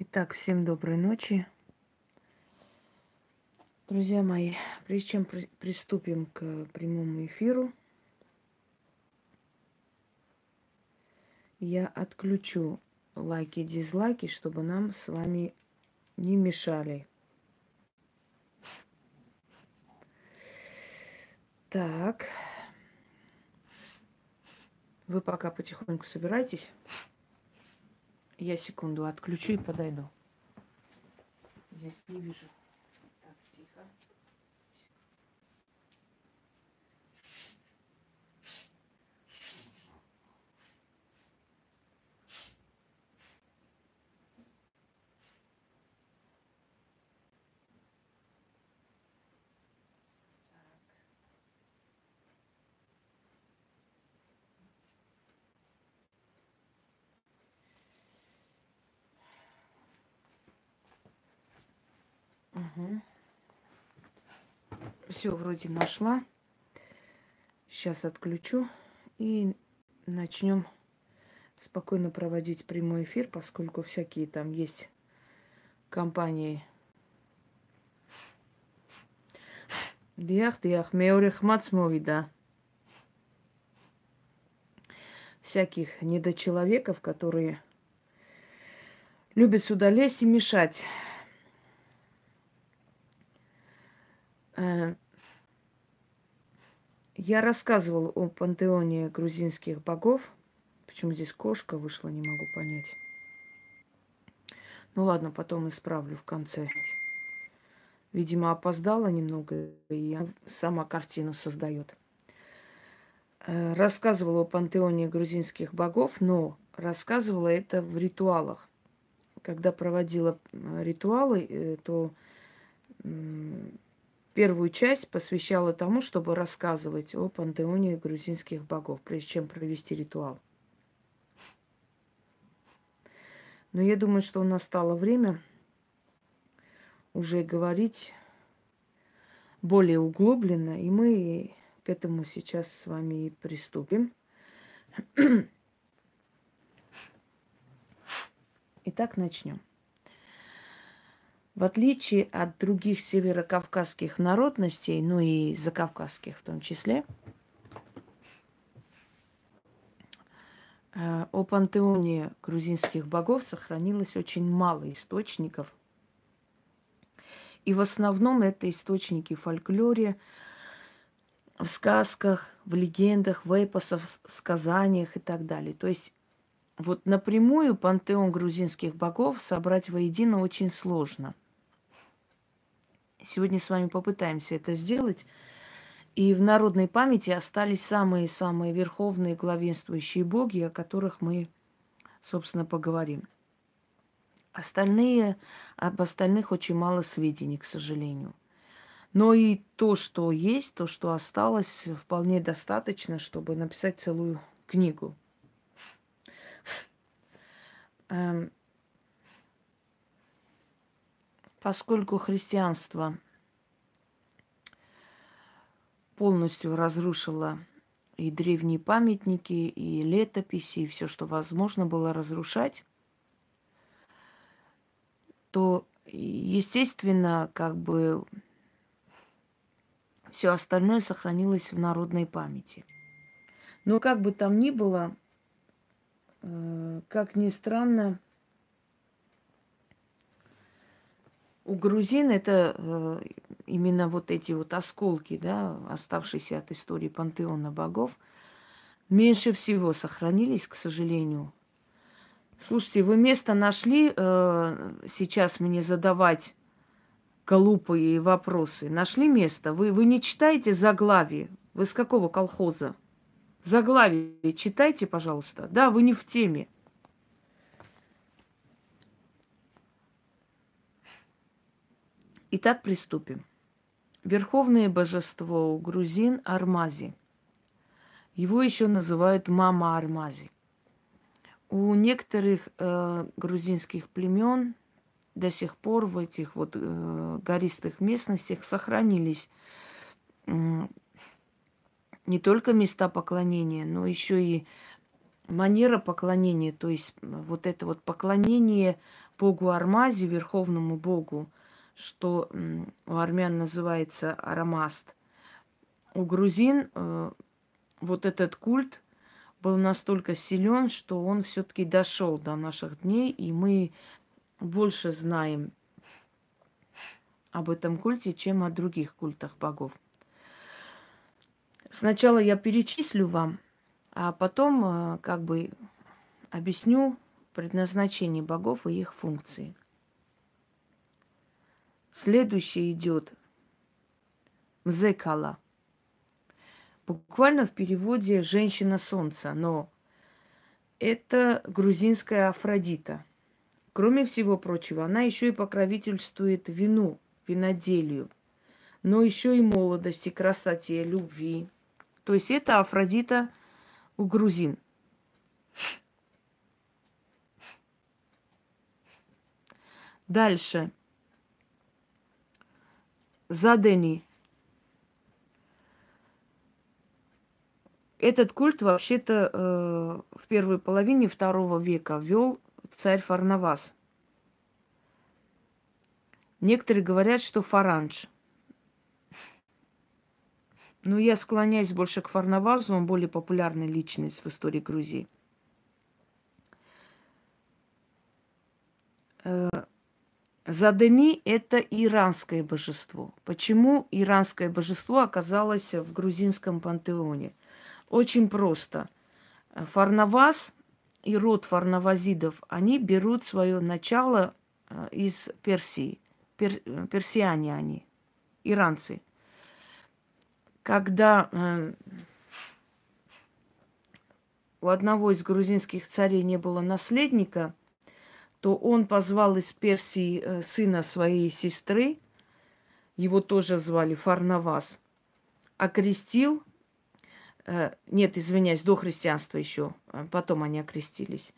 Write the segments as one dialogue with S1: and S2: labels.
S1: Итак, всем доброй ночи. Друзья мои, прежде чем при- приступим к прямому эфиру, я отключу лайки и дизлайки, чтобы нам с вами не мешали. Так. Вы пока потихоньку собирайтесь. Я секунду отключу и подойду. Здесь не вижу. Все, вроде нашла. Сейчас отключу и начнем спокойно проводить прямой эфир, поскольку всякие там есть компании. Диах, диах, меорих да. Всяких недочеловеков, которые любят сюда лезть и мешать. Э, я рассказывала о пантеоне грузинских богов. Почему здесь кошка вышла, не могу понять. Ну ладно, потом исправлю в конце. Видимо, опоздала немного, и сама картину создает. Э, рассказывала о пантеоне грузинских богов, но рассказывала это в ритуалах. Когда проводила э, ритуалы, то первую часть посвящала тому, чтобы рассказывать о пантеоне грузинских богов, прежде чем провести ритуал. Но я думаю, что настало время уже говорить более углубленно, и мы к этому сейчас с вами и приступим. Итак, начнем. В отличие от других северокавказских народностей, ну и закавказских в том числе, э, о пантеоне грузинских богов сохранилось очень мало источников. И в основном это источники в фольклоре, в сказках, в легендах, в эпосах, в сказаниях и так далее. То есть вот напрямую пантеон грузинских богов собрать воедино очень сложно – Сегодня с вами попытаемся это сделать. И в народной памяти остались самые-самые верховные главенствующие боги, о которых мы, собственно, поговорим. Остальные, об остальных очень мало сведений, к сожалению. Но и то, что есть, то, что осталось, вполне достаточно, чтобы написать целую книгу. Эм, поскольку христианство полностью разрушило и древние памятники, и летописи, и все, что возможно было разрушать, то, естественно, как бы все остальное сохранилось в народной памяти. Но как бы там ни было, э, как ни странно, у грузин это э, именно вот эти вот осколки, да, оставшиеся от истории пантеона богов, меньше всего сохранились, к сожалению. Слушайте, вы место нашли э, сейчас мне задавать глупые вопросы? Нашли место? Вы, вы не читаете заглавие? Вы с какого колхоза? Заглавие читайте, пожалуйста. Да, вы не в теме. Итак, приступим. Верховное божество у грузин Армази. Его еще называют Мама Армази. У некоторых э, грузинских племен до сих пор в этих вот э, гористых местностях сохранились э, не только места поклонения, но еще и манера поклонения, то есть вот это вот поклонение Богу Армази, Верховному Богу, что у армян называется арамаст. У грузин э, вот этот культ был настолько силен, что он все-таки дошел до наших дней, и мы больше знаем об этом культе, чем о других культах богов. Сначала я перечислю вам, а потом э, как бы объясню предназначение богов и их функции. Следующий идет Мзекала. Буквально в переводе «женщина солнца», но это грузинская Афродита. Кроме всего прочего, она еще и покровительствует вину, виноделию, но еще и молодости, красоте, любви. То есть это Афродита у грузин. Дальше. Задени. Этот культ вообще-то э, в первой половине второго века вел царь Фарнавас. Некоторые говорят, что Фаранж. Но я склоняюсь больше к Фарнавазу, он более популярная личность в истории Грузии. Э, Задени – это иранское божество. Почему иранское божество оказалось в грузинском пантеоне? Очень просто. Фарнаваз и род фарнавазидов, они берут свое начало э, из Персии. Пер, персиане они, иранцы. Когда э, у одного из грузинских царей не было наследника – то он позвал из Персии э, сына своей сестры, его тоже звали Фарнавас, окрестил, э, нет, извиняюсь, до христианства еще, а потом они окрестились,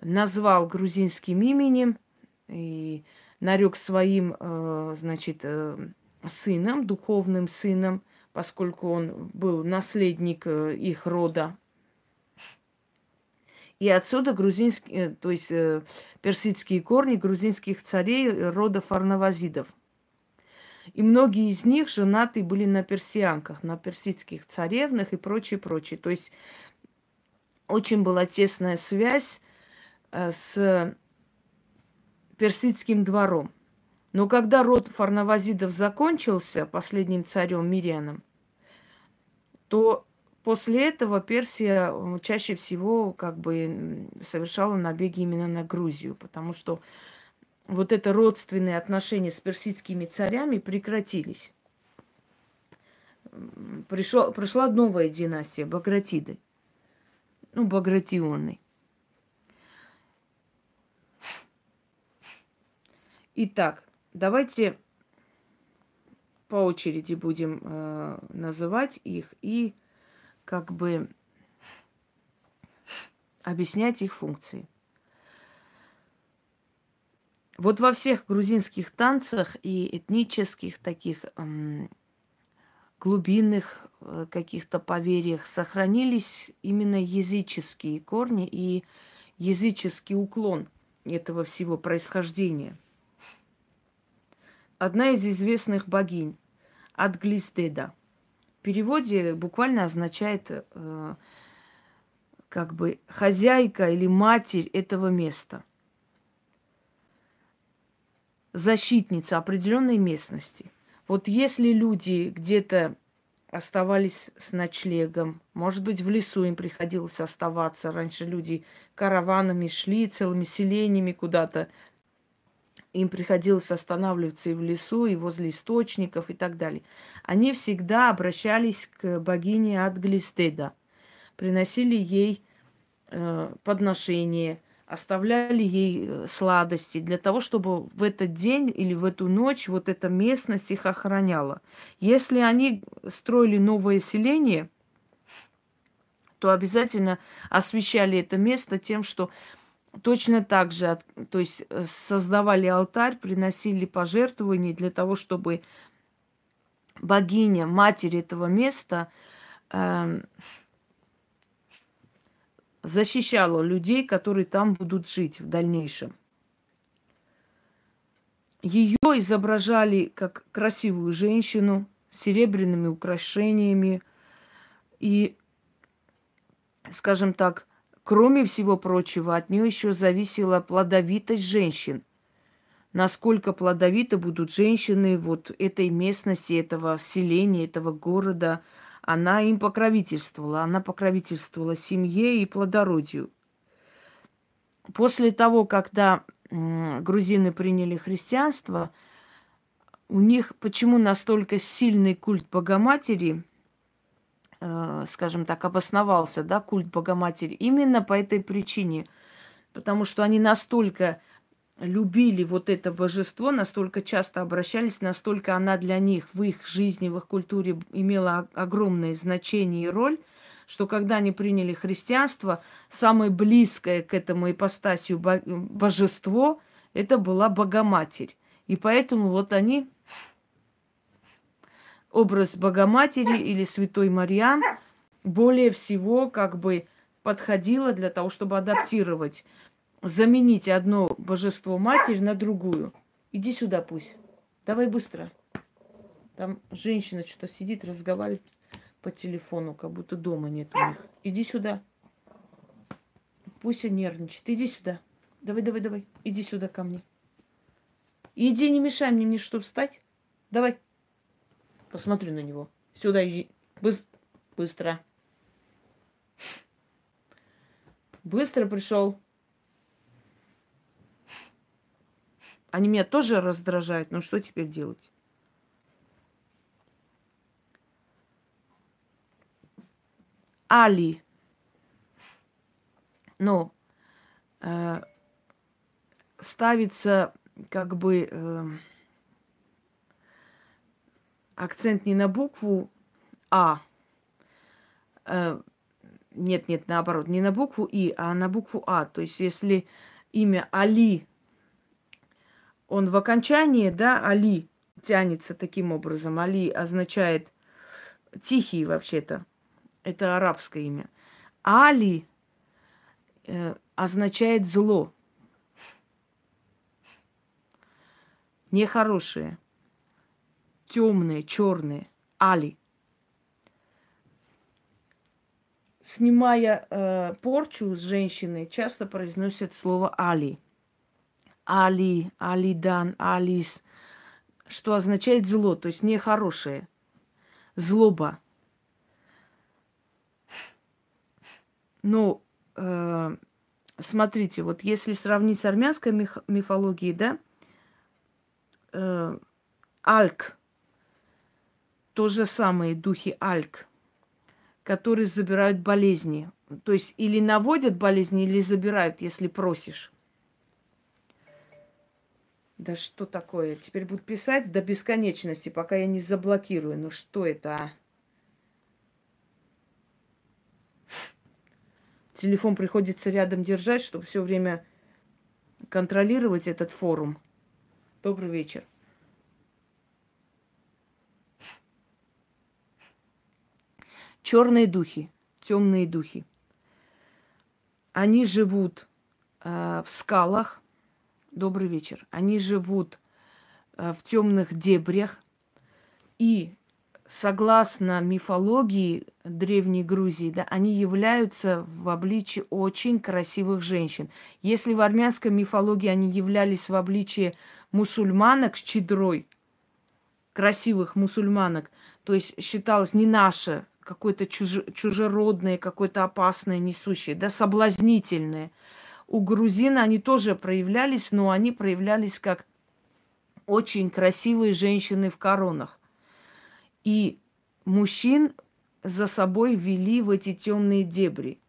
S1: назвал грузинским именем и нарек своим, э, значит, сыном, духовным сыном, поскольку он был наследник их рода, и отсюда грузинские, э, то есть э, персидские корни грузинских царей э, рода фарнавазидов. И многие из них женаты были на персианках, на персидских царевнах и прочее, прочее. То есть очень была тесная связь с персидским двором. Но когда род фарнавазидов закончился последним царем Мирианом, то После этого Персия чаще всего как бы совершала набеги именно на Грузию, потому что вот это родственные отношения с персидскими царями прекратились. Пришло, пришла новая династия, Багратиды. Ну, Багратионы. Итак, давайте по очереди будем э, называть их и как бы объяснять их функции. Вот во всех грузинских танцах и этнических таких эм, глубинных э, каких-то поверьях сохранились именно языческие корни и языческий уклон этого всего происхождения. Одна из известных богинь в переводе буквально означает э, как бы хозяйка или матерь этого места. Защитница определенной местности. Вот если люди где-то оставались с ночлегом. Может быть, в лесу им приходилось оставаться. Раньше люди караванами шли, целыми селениями куда-то им приходилось останавливаться и в лесу, и возле источников и так далее. Они всегда обращались к богине Адглистеда, приносили ей э, подношения, оставляли ей э, сладости для того, чтобы в этот день или в эту ночь вот эта местность их охраняла. Если они строили новое селение, то обязательно освещали это место тем, что Точно так же, то есть э, создавали алтарь, приносили пожертвования для того, чтобы богиня, матерь этого места, э, защищала людей, которые там будут жить в дальнейшем. Ее изображали как красивую женщину с серебряными украшениями. И, скажем так, кроме всего прочего, от нее еще зависела плодовитость женщин. Насколько плодовиты будут женщины вот этой местности, этого селения, этого города. Она им покровительствовала. Она покровительствовала семье и плодородию. После того, когда грузины приняли христианство, у них почему настолько сильный культ Богоматери, э, скажем так, обосновался, да, культ Богоматери, именно по этой причине. Потому что они настолько любили вот это божество, настолько часто обращались, настолько она для них в их жизни, в их культуре имела огромное значение и роль, что когда они приняли христианство, самое близкое к этому ипостасию божество – это была Богоматерь. И поэтому вот они образ Богоматери или Святой Мариам более всего как бы подходило для того, чтобы адаптировать, заменить одно божество Матерь на другую. Иди сюда пусть. Давай быстро. Там женщина что-то сидит, разговаривает по телефону, как будто дома нет у них. Иди сюда. Пусть нервничает. Иди сюда. Давай, давай, давай. Иди сюда ко мне. Иди, не мешай мне, мне что, встать? Давай. Посмотри на него. Сюда иди. Быс- быстро. Быстро пришел. Они меня тоже раздражают, но что теперь делать? Али. Но э, ставится как бы э, акцент не на букву А. Э, нет, нет, наоборот, не на букву И, а на букву А. То есть, если имя Али, он в окончании, да, Али тянется таким образом. Али означает тихий вообще-то. Это арабское имя. Али э, означает зло. Нехорошее. Темные, черные. Али. Снимая э, порчу с женщины, часто произносят слово Али. Али, Алидан, Алис, что означает зло, то есть нехорошее. Злоба. Ну, э, смотрите, вот если сравнить с армянской миф- мифологией, да, э, Альк, то же самое, духи Альк, которые забирают болезни. То есть или наводят болезни, или забирают, если просишь. Да что такое? Теперь будут писать до бесконечности, пока я не заблокирую. Ну что это, а? Телефон приходится рядом держать, чтобы все время контролировать этот форум. Добрый вечер. Черные духи, темные духи. Они живут э, в скалах. Добрый вечер. Они живут э, в темных дебрях и согласно мифологии Древней Грузии, да, они являются в обличии очень красивых женщин. Если в армянской мифологии они являлись в обличии мусульманок с чедрой, красивых мусульманок, то есть считалось не наше, какое-то чуж, чужеродное, какое-то опасное, несущее, да, соблазнительное. У грузин они тоже проявлялись, но они проявлялись как очень красивые женщины в коронах. И мужчин за собой вели в эти темные дебри.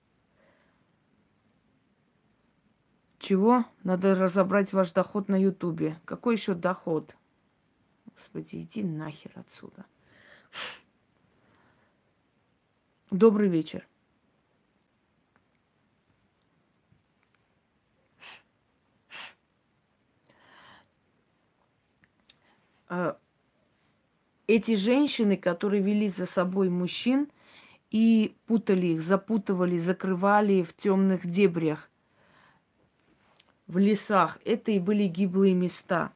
S1: Чего? Надо разобрать ваш доход на Ютубе. Какой еще доход? Господи, иди нахер отсюда. Добрый вечер. А, эти женщины, которые вели за собой мужчин, и путали их, запутывали, закрывали в темных дебрях, в лесах. Это и были гиблые места.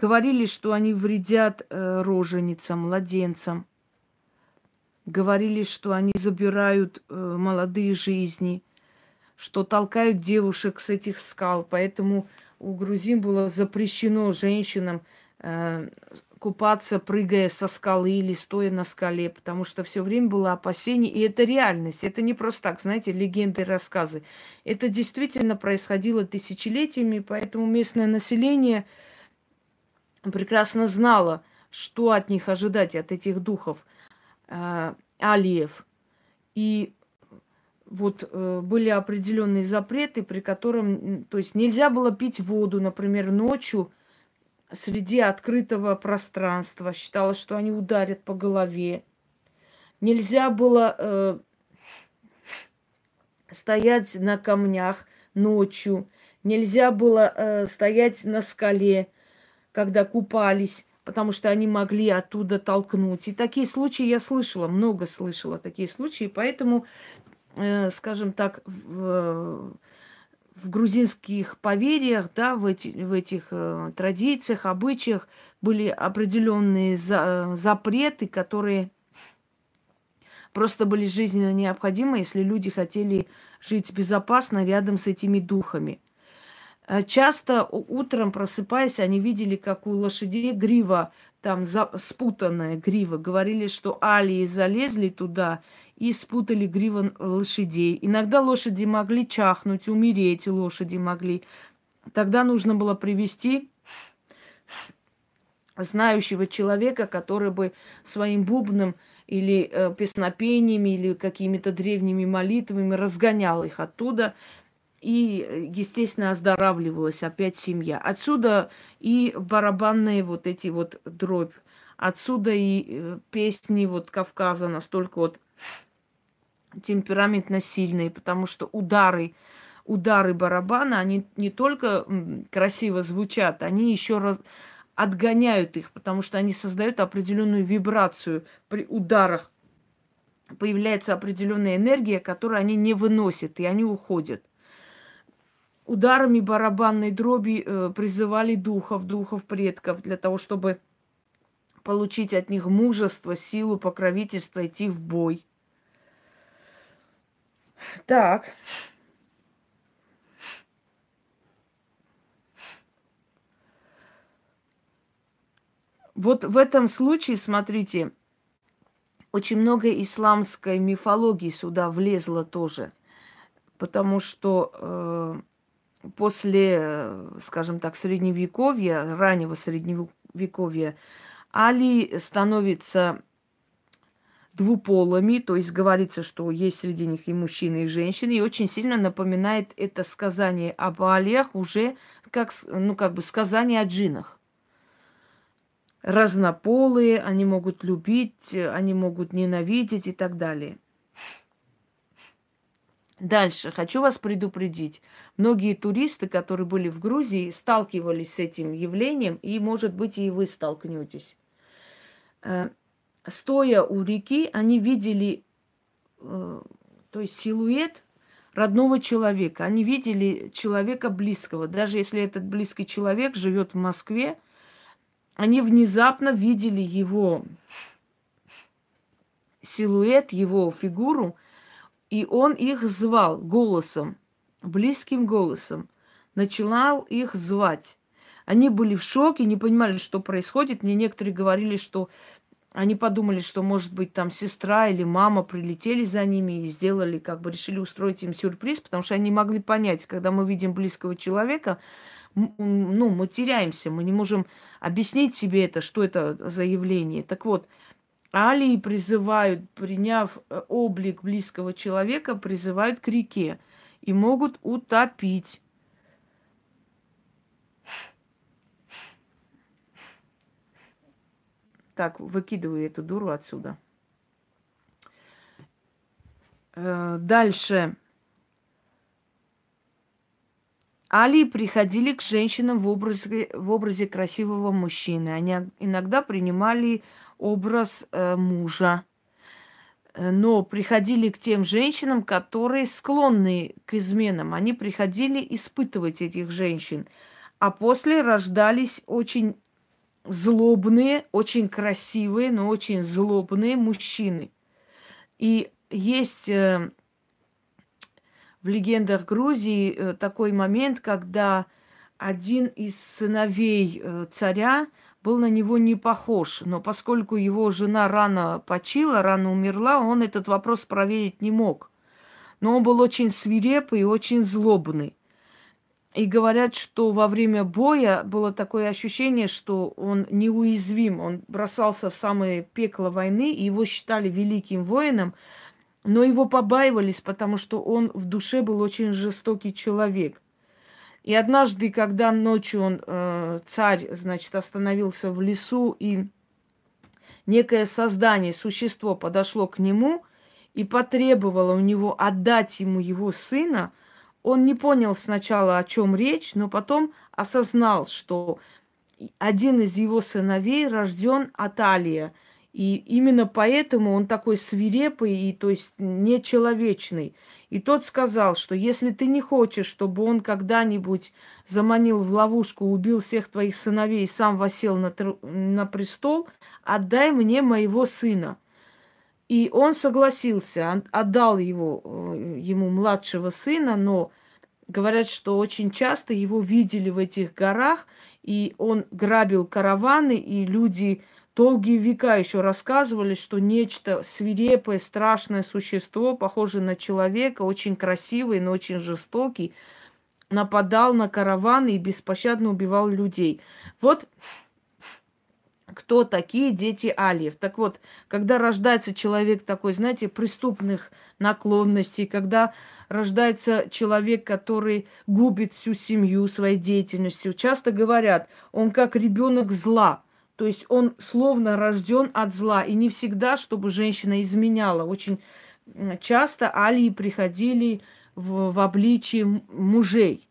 S1: Говорили, что они вредят э, роженицам, младенцам. Говорили, что они забирают э, молодые жизни, что толкают девушек с этих скал. Поэтому у грузин было запрещено женщинам э, купаться, прыгая со скалы или стоя на скале, потому что все время было опасение, и это реальность, это не просто так, знаете, легенды, рассказы. Это действительно происходило тысячелетиями, поэтому местное население прекрасно знало, что от них ожидать, от этих духов э, алиев. И вот э, были определенные запреты, при котором, то есть нельзя было пить воду, например, ночью среди открытого пространства. Считалось, что они ударят по голове. Нельзя было э, стоять на камнях ночью. Нельзя было э, стоять на скале, когда купались, потому что они могли оттуда толкнуть. И такие случаи я слышала, много слышала такие случаи, поэтому Э, скажем так, в, в грузинских поверьях, да, в, эти, в этих э, традициях, обычаях были определенные за, запреты, которые просто были жизненно необходимы, если люди хотели жить безопасно рядом с этими духами. Э, часто утром просыпаясь, они видели, как у лошадей грива, там спутанная грива. Говорили, что алии залезли туда и спутали гривы лошадей. Иногда лошади могли чахнуть, умереть лошади могли. Тогда нужно было привести знающего человека, который бы своим бубном или э, песнопениями, или какими-то древними молитвами разгонял их оттуда. И, естественно, оздоравливалась опять семья. Отсюда и барабанные вот эти вот дробь. Отсюда и э, песни вот Кавказа настолько вот темпераментно сильные, потому что удары, удары барабана, они не только красиво звучат, они еще раз отгоняют их, потому что они создают определенную вибрацию при ударах. Появляется определенная энергия, которую они не выносят, и они уходят. Ударами барабанной дроби э, призывали духов, духов предков, для того, чтобы получить от них мужество, силу, покровительство, идти в бой – так. Вот в этом случае, смотрите, очень много исламской мифологии сюда влезло тоже. Потому что э, после, скажем так, средневековья, раннего средневековья, Али становится двуполыми, то есть говорится, что есть среди них и мужчины, и женщины, и очень сильно напоминает это сказание об алиях уже как, ну, как бы сказание о джинах. Разнополые, они могут любить, они могут ненавидеть и так далее. Дальше хочу вас предупредить. Многие туристы, которые были в Грузии, сталкивались с этим явлением, и, может быть, и вы столкнетесь. Э, стоя у реки, они видели, э, то есть силуэт родного человека. Они видели человека близкого. Даже если этот близкий человек живет в Москве, они внезапно видели его силуэт, его фигуру, и он их звал голосом, близким голосом. Начинал их звать. Они были в шоке, не понимали, что происходит. Мне некоторые говорили, что они подумали, что, может быть, там сестра или мама прилетели за ними и сделали, как бы решили устроить им сюрприз, потому что они могли понять, когда мы видим близкого человека, ну, мы теряемся, мы не можем объяснить себе это, что это за явление. Так вот, алии призывают, приняв э, облик близкого человека, призывают к реке и могут утопить. Так, выкидываю эту дуру отсюда. Э, дальше. Али приходили к женщинам в образе, в образе красивого мужчины. Они иногда принимали образ э, мужа, э, но приходили к тем женщинам, которые склонны к изменам. Они приходили испытывать этих женщин. А после рождались очень злобные, очень красивые, но очень злобные мужчины. И есть э, в легендах Грузии э, такой момент, когда один из сыновей э, царя был на него не похож, но поскольку его жена рано почила, рано умерла, он этот вопрос проверить не мог. Но он был очень свирепый и очень злобный. И говорят, что во время боя было такое ощущение, что он неуязвим. Он бросался в самое пекло войны, и его считали великим воином, но его побаивались, потому что он в душе был очень жестокий человек. И однажды, когда ночью он, э, царь, значит, остановился в лесу, и некое создание, существо подошло к нему и потребовало у него отдать ему его сына, он не понял сначала, о чем речь, но потом осознал, что один из его сыновей рожден от Алия – и именно поэтому он такой свирепый и, то есть, нечеловечный. И тот сказал, что если ты не хочешь, чтобы он когда-нибудь заманил в ловушку, убил всех твоих сыновей и сам восел на, на престол, отдай мне моего сына. И он согласился, отдал его, э, ему младшего сына, но говорят, что очень часто его видели в этих горах, и он грабил караваны, и люди долгие века еще рассказывали, что нечто свирепое, страшное существо, похожее на человека, очень красивый, но очень жестокий, нападал на караваны и беспощадно убивал людей. Вот кто такие дети Алиев. Так вот, когда рождается человек такой, знаете, преступных наклонностей, когда рождается человек, который губит всю семью своей деятельностью, часто говорят, он как ребенок зла – то есть он словно рожден от зла. И не всегда, чтобы женщина изменяла. Очень часто алии приходили в, в обличие мужей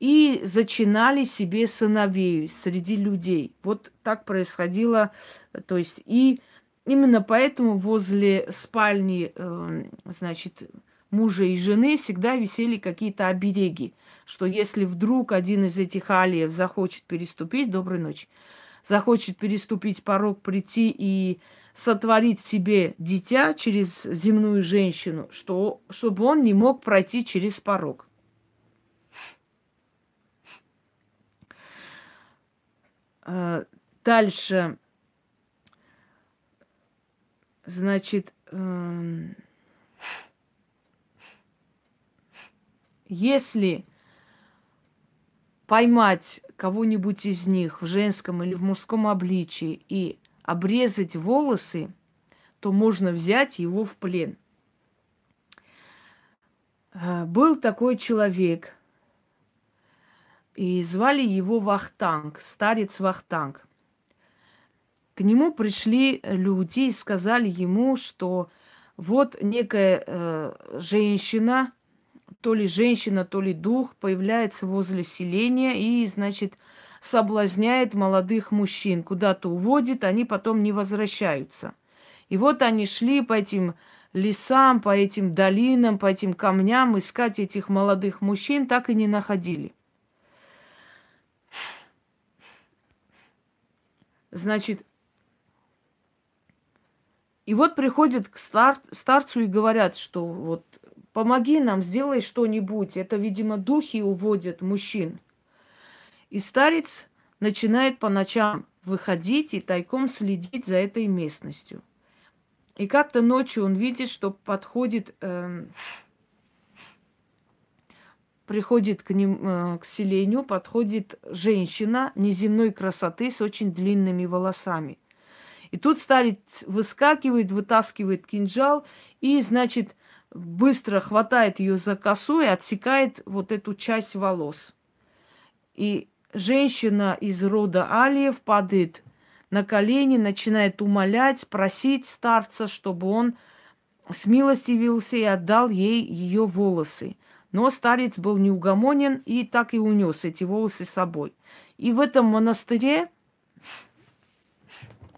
S1: и зачинали себе сыновей среди людей. Вот так происходило. То есть и именно поэтому возле спальни, э, значит, мужа и жены всегда висели какие-то обереги, что если вдруг один из этих алиев захочет переступить, доброй ночи, захочет переступить порог, прийти и сотворить себе дитя через земную женщину, что, чтобы он не мог пройти через порог. Э, дальше, значит, эм, если поймать кого-нибудь из них в женском или в мужском обличии и обрезать волосы, то можно взять его в плен. Э, был такой человек, и звали его Вахтанг, старец Вахтанг. К нему пришли люди и сказали ему, что вот некая э, женщина, то ли женщина, то ли дух появляется возле селения и, значит, соблазняет молодых мужчин, куда-то уводит, они потом не возвращаются. И вот они шли по этим лесам, по этим долинам, по этим камням искать этих молодых мужчин, так и не находили. Значит, и вот приходят к стар, старцу и говорят, что вот помоги нам, сделай что-нибудь. Это, видимо, духи уводят мужчин. И старец начинает по ночам выходить и тайком следить за этой местностью. И как-то ночью он видит, что подходит, э, приходит к, ним, э, к селению, подходит женщина неземной красоты с очень длинными волосами. И тут старец выскакивает, вытаскивает кинжал и, значит, быстро хватает ее за косу и отсекает вот эту часть волос. И женщина из рода Алиев падает на колени, начинает умолять, просить старца, чтобы он смилостивился и отдал ей ее волосы. Но старец был неугомонен и так и унес эти волосы с собой. И в этом монастыре,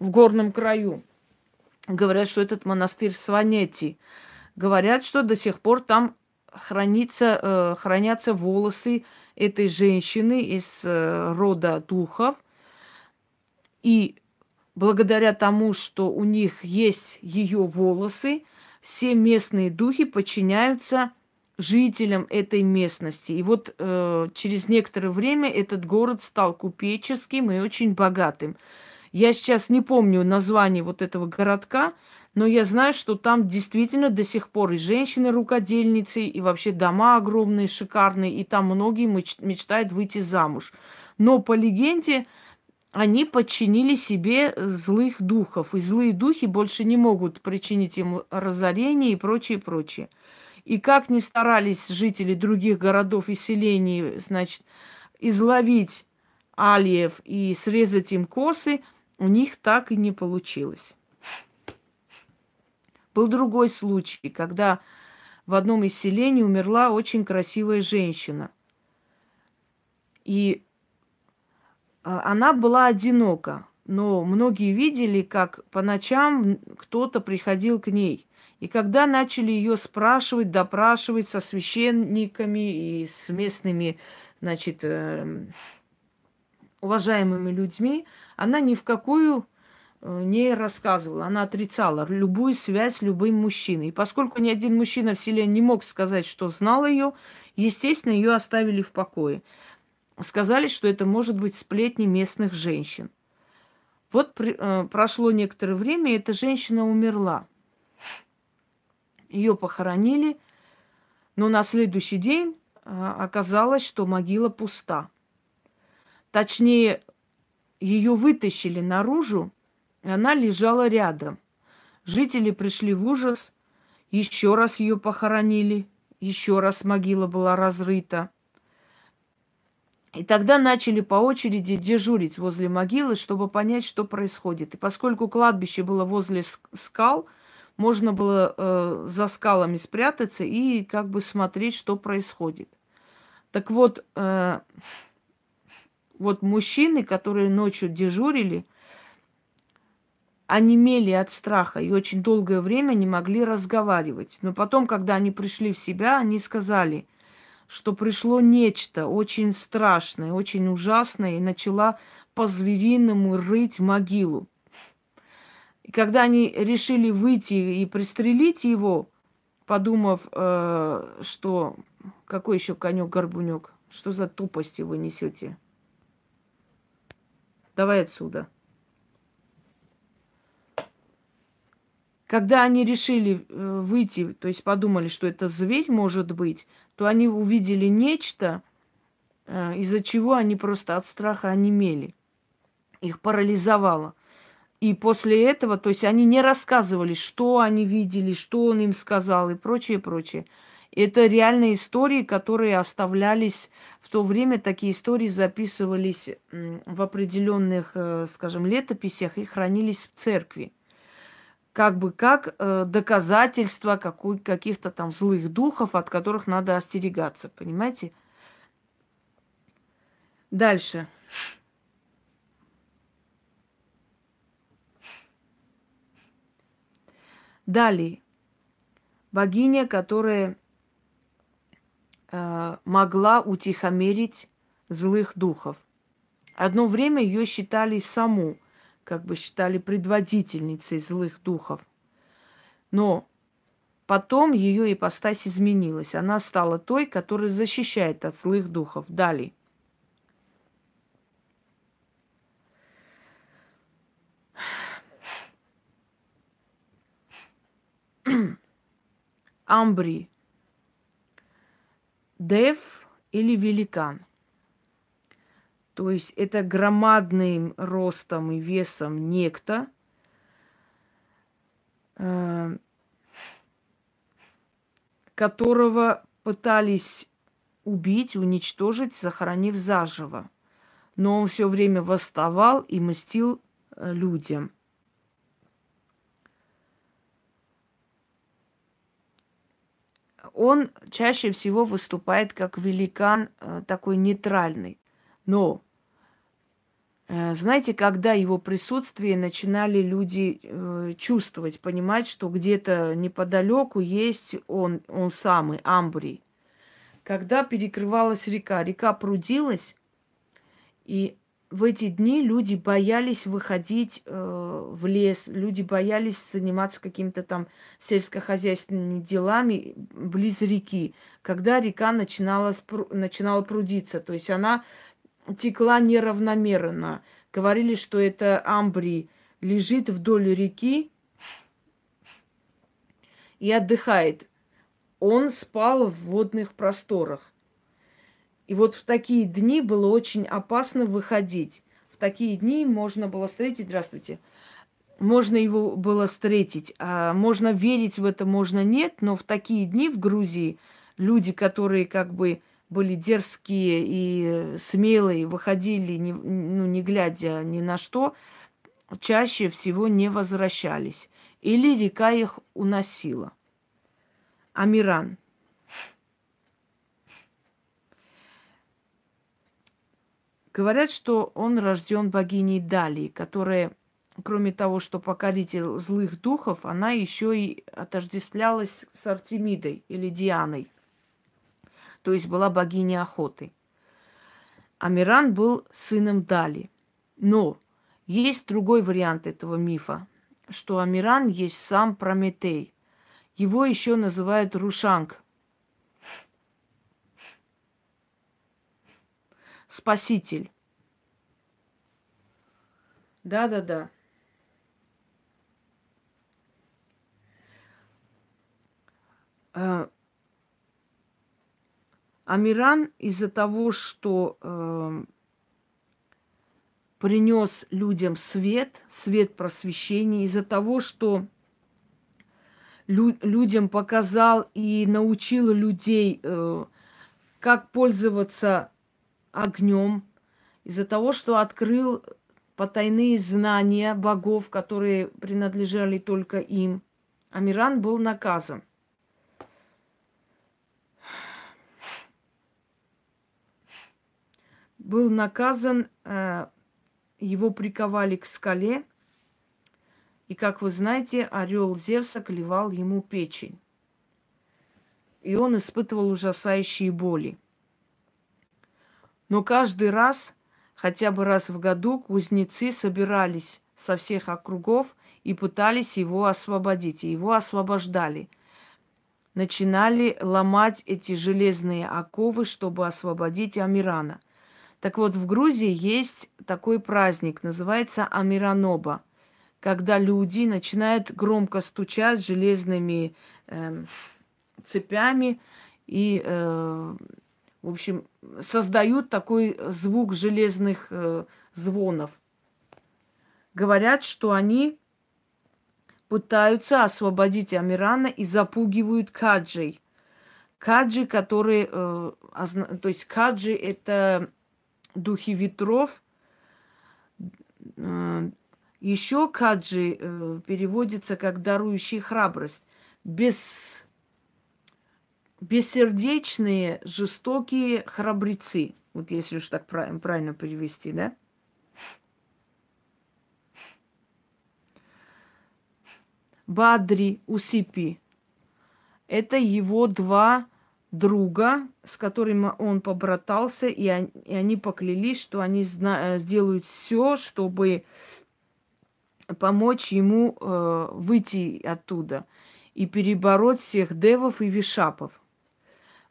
S1: в горном краю, говорят, что этот монастырь Сванетти, говорят, что до сих пор там хранится, э, хранятся волосы этой женщины из э, рода духов. И благодаря тому, что у них есть ее волосы, все местные духи подчиняются жителям этой местности. И вот э, через некоторое время этот город стал купеческим и очень богатым. Я сейчас не помню название вот этого городка, но я знаю, что там действительно до сих пор и женщины-рукодельницы, и вообще дома огромные, шикарные, и там многие мечтают выйти замуж. Но по легенде они подчинили себе злых духов, и злые духи больше не могут причинить им разорение и прочее, прочее. И как ни старались жители других городов и селений, значит, изловить алиев и срезать им косы, у них так и не получилось. Был другой случай, когда в одном из селений умерла очень красивая женщина. И а, она была одинока, но многие видели, как по ночам кто-то приходил к ней. И когда начали ее спрашивать, допрашивать со священниками и с местными, значит, э, уважаемыми людьми, она ни в какую не рассказывала. Она отрицала любую связь с любым мужчиной. И поскольку ни один мужчина в селе не мог сказать, что знал ее, естественно, ее оставили в покое. Сказали, что это может быть сплетни местных женщин. Вот при, э, прошло некоторое время, и эта женщина умерла. Ее похоронили, но на следующий день а, оказалось, что могила пуста. Точнее, ее вытащили наружу, она лежала рядом. Жители пришли в ужас, еще раз ее похоронили, еще раз могила была разрыта. И тогда начали по очереди дежурить возле могилы, чтобы понять, что происходит. И поскольку кладбище было возле скал, можно было э, за скалами спрятаться и как бы смотреть, что происходит. Так вот, э, вот мужчины, которые ночью дежурили, они мели от страха и очень долгое время не могли разговаривать. Но потом, когда они пришли в себя, они сказали, что пришло нечто очень страшное, очень ужасное, и начала по-звериному рыть могилу. И когда они решили выйти и пристрелить его, подумав, э, что какой еще конек горбунек, что за тупости вы несете? Давай отсюда. Когда они решили э, выйти, то есть подумали, что это зверь может быть, то они увидели нечто, э, из-за чего они просто от страха онемели. Их парализовало. И после этого, то есть они не рассказывали, что они видели, что он им сказал и прочее, прочее. Это реальные истории, которые оставлялись в то время, такие истории записывались в определенных, э, скажем, летописях и хранились в церкви. Как бы как э, доказательство какой, каких-то там злых духов, от которых надо остерегаться, понимаете? Дальше. Далее. Богиня, которая э, могла утихомирить злых духов. Одно время ее считали саму, как бы считали предводительницей злых духов. Но потом ее ипостась изменилась. Она стала той, которая защищает от злых духов. Далее. Амбри. Дев или великан. То есть это громадным ростом и весом некто, э, которого пытались убить, уничтожить, захоронив заживо. Но он все время восставал и мстил э, людям – он чаще всего выступает как великан э, такой нейтральный. Но знаете, когда его присутствие начинали люди э, чувствовать, понимать, что где-то неподалеку есть он, он самый, Амбрий. Когда перекрывалась река, река прудилась, и в эти дни люди боялись выходить э, в лес, люди боялись заниматься какими-то там сельскохозяйственными делами близ реки, когда река начинала, начинала прудиться. То есть она текла неравномерно. Говорили, что это амбрий лежит вдоль реки и отдыхает. Он спал в водных просторах. И вот в такие дни было очень опасно выходить. В такие дни можно было встретить, здравствуйте, можно его было встретить, а можно верить в это, можно нет, но в такие дни в Грузии люди, которые как бы были дерзкие и смелые, выходили, не, ну, не глядя ни на что, чаще всего не возвращались. Или река их уносила. Амиран – Говорят, что он рожден богиней Дали, которая, кроме того, что покоритель злых духов, она еще и отождествлялась с Артемидой или Дианой. То есть была богиней охоты. Амиран был сыном Дали. Но есть другой вариант этого мифа, что Амиран есть сам Прометей. Его еще называют Рушанг, Спаситель. Да-да-да. Амиран из-за того, что э, принес людям свет, свет просвещения, из-за того, что лю- людям показал и научил людей, э, как пользоваться огнем, из-за того, что открыл потайные знания богов, которые принадлежали только им, Амиран был наказан. Был наказан, э, его приковали к скале, и, как вы знаете, орел Зевса клевал ему печень. И он испытывал ужасающие боли. Но каждый раз, хотя бы раз в году, кузнецы собирались со всех округов и пытались его освободить. И его освобождали. Начинали ломать эти железные оковы, чтобы освободить Амирана. Так вот, в Грузии есть такой праздник, называется Амираноба, когда люди начинают громко стучать железными э, цепями и э, в общем, создают такой звук железных э, звонов. Говорят, что они пытаются освободить Амирана и запугивают каджей. Каджи, которые... Э, озна... То есть каджи – это духи ветров. Еще каджи э, переводится как дарующий храбрость. Без бессердечные, жестокие храбрецы. Вот если уж так правильно перевести, да? Бадри, Усипи. Это его два друга, с которыми он побратался, и они, поклялись, что они зна- сделают все, чтобы помочь ему э, выйти оттуда и перебороть всех девов и вишапов.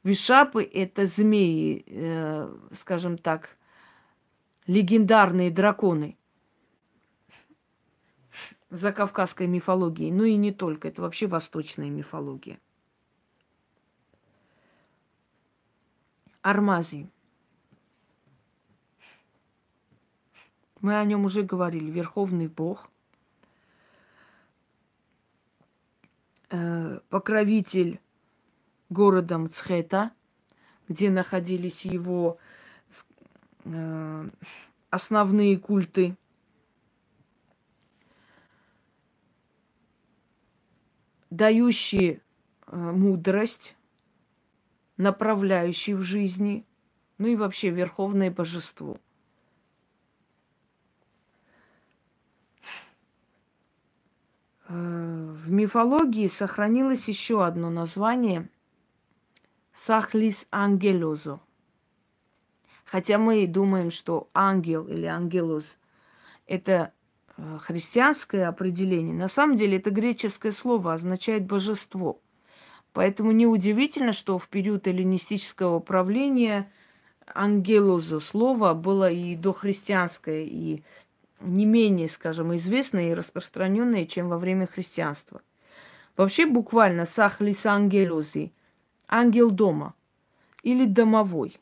S1: Вишапы – это змеи, э, скажем так, легендарные драконы за кавказской мифологией. Ну и не только, это вообще восточная мифология. Армази. Мы о нем уже говорили. Верховный бог. Э, покровитель городом Цхета, где находились его э, основные культы. дающие э, мудрость, направляющий в жизни, ну и вообще верховное божество. Э, в мифологии сохранилось еще одно название Сахлис ангелозо. Хотя мы думаем, что ангел или ангелоз – это э, христианское определение, на самом деле это греческое слово, означает божество. Поэтому неудивительно, что в период эллинистического правления ангелозо слово было и дохристианское, и не менее, скажем, известное и распространенное, чем во время христианства. Вообще буквально сахлис ангелози – ангел дома или домовой.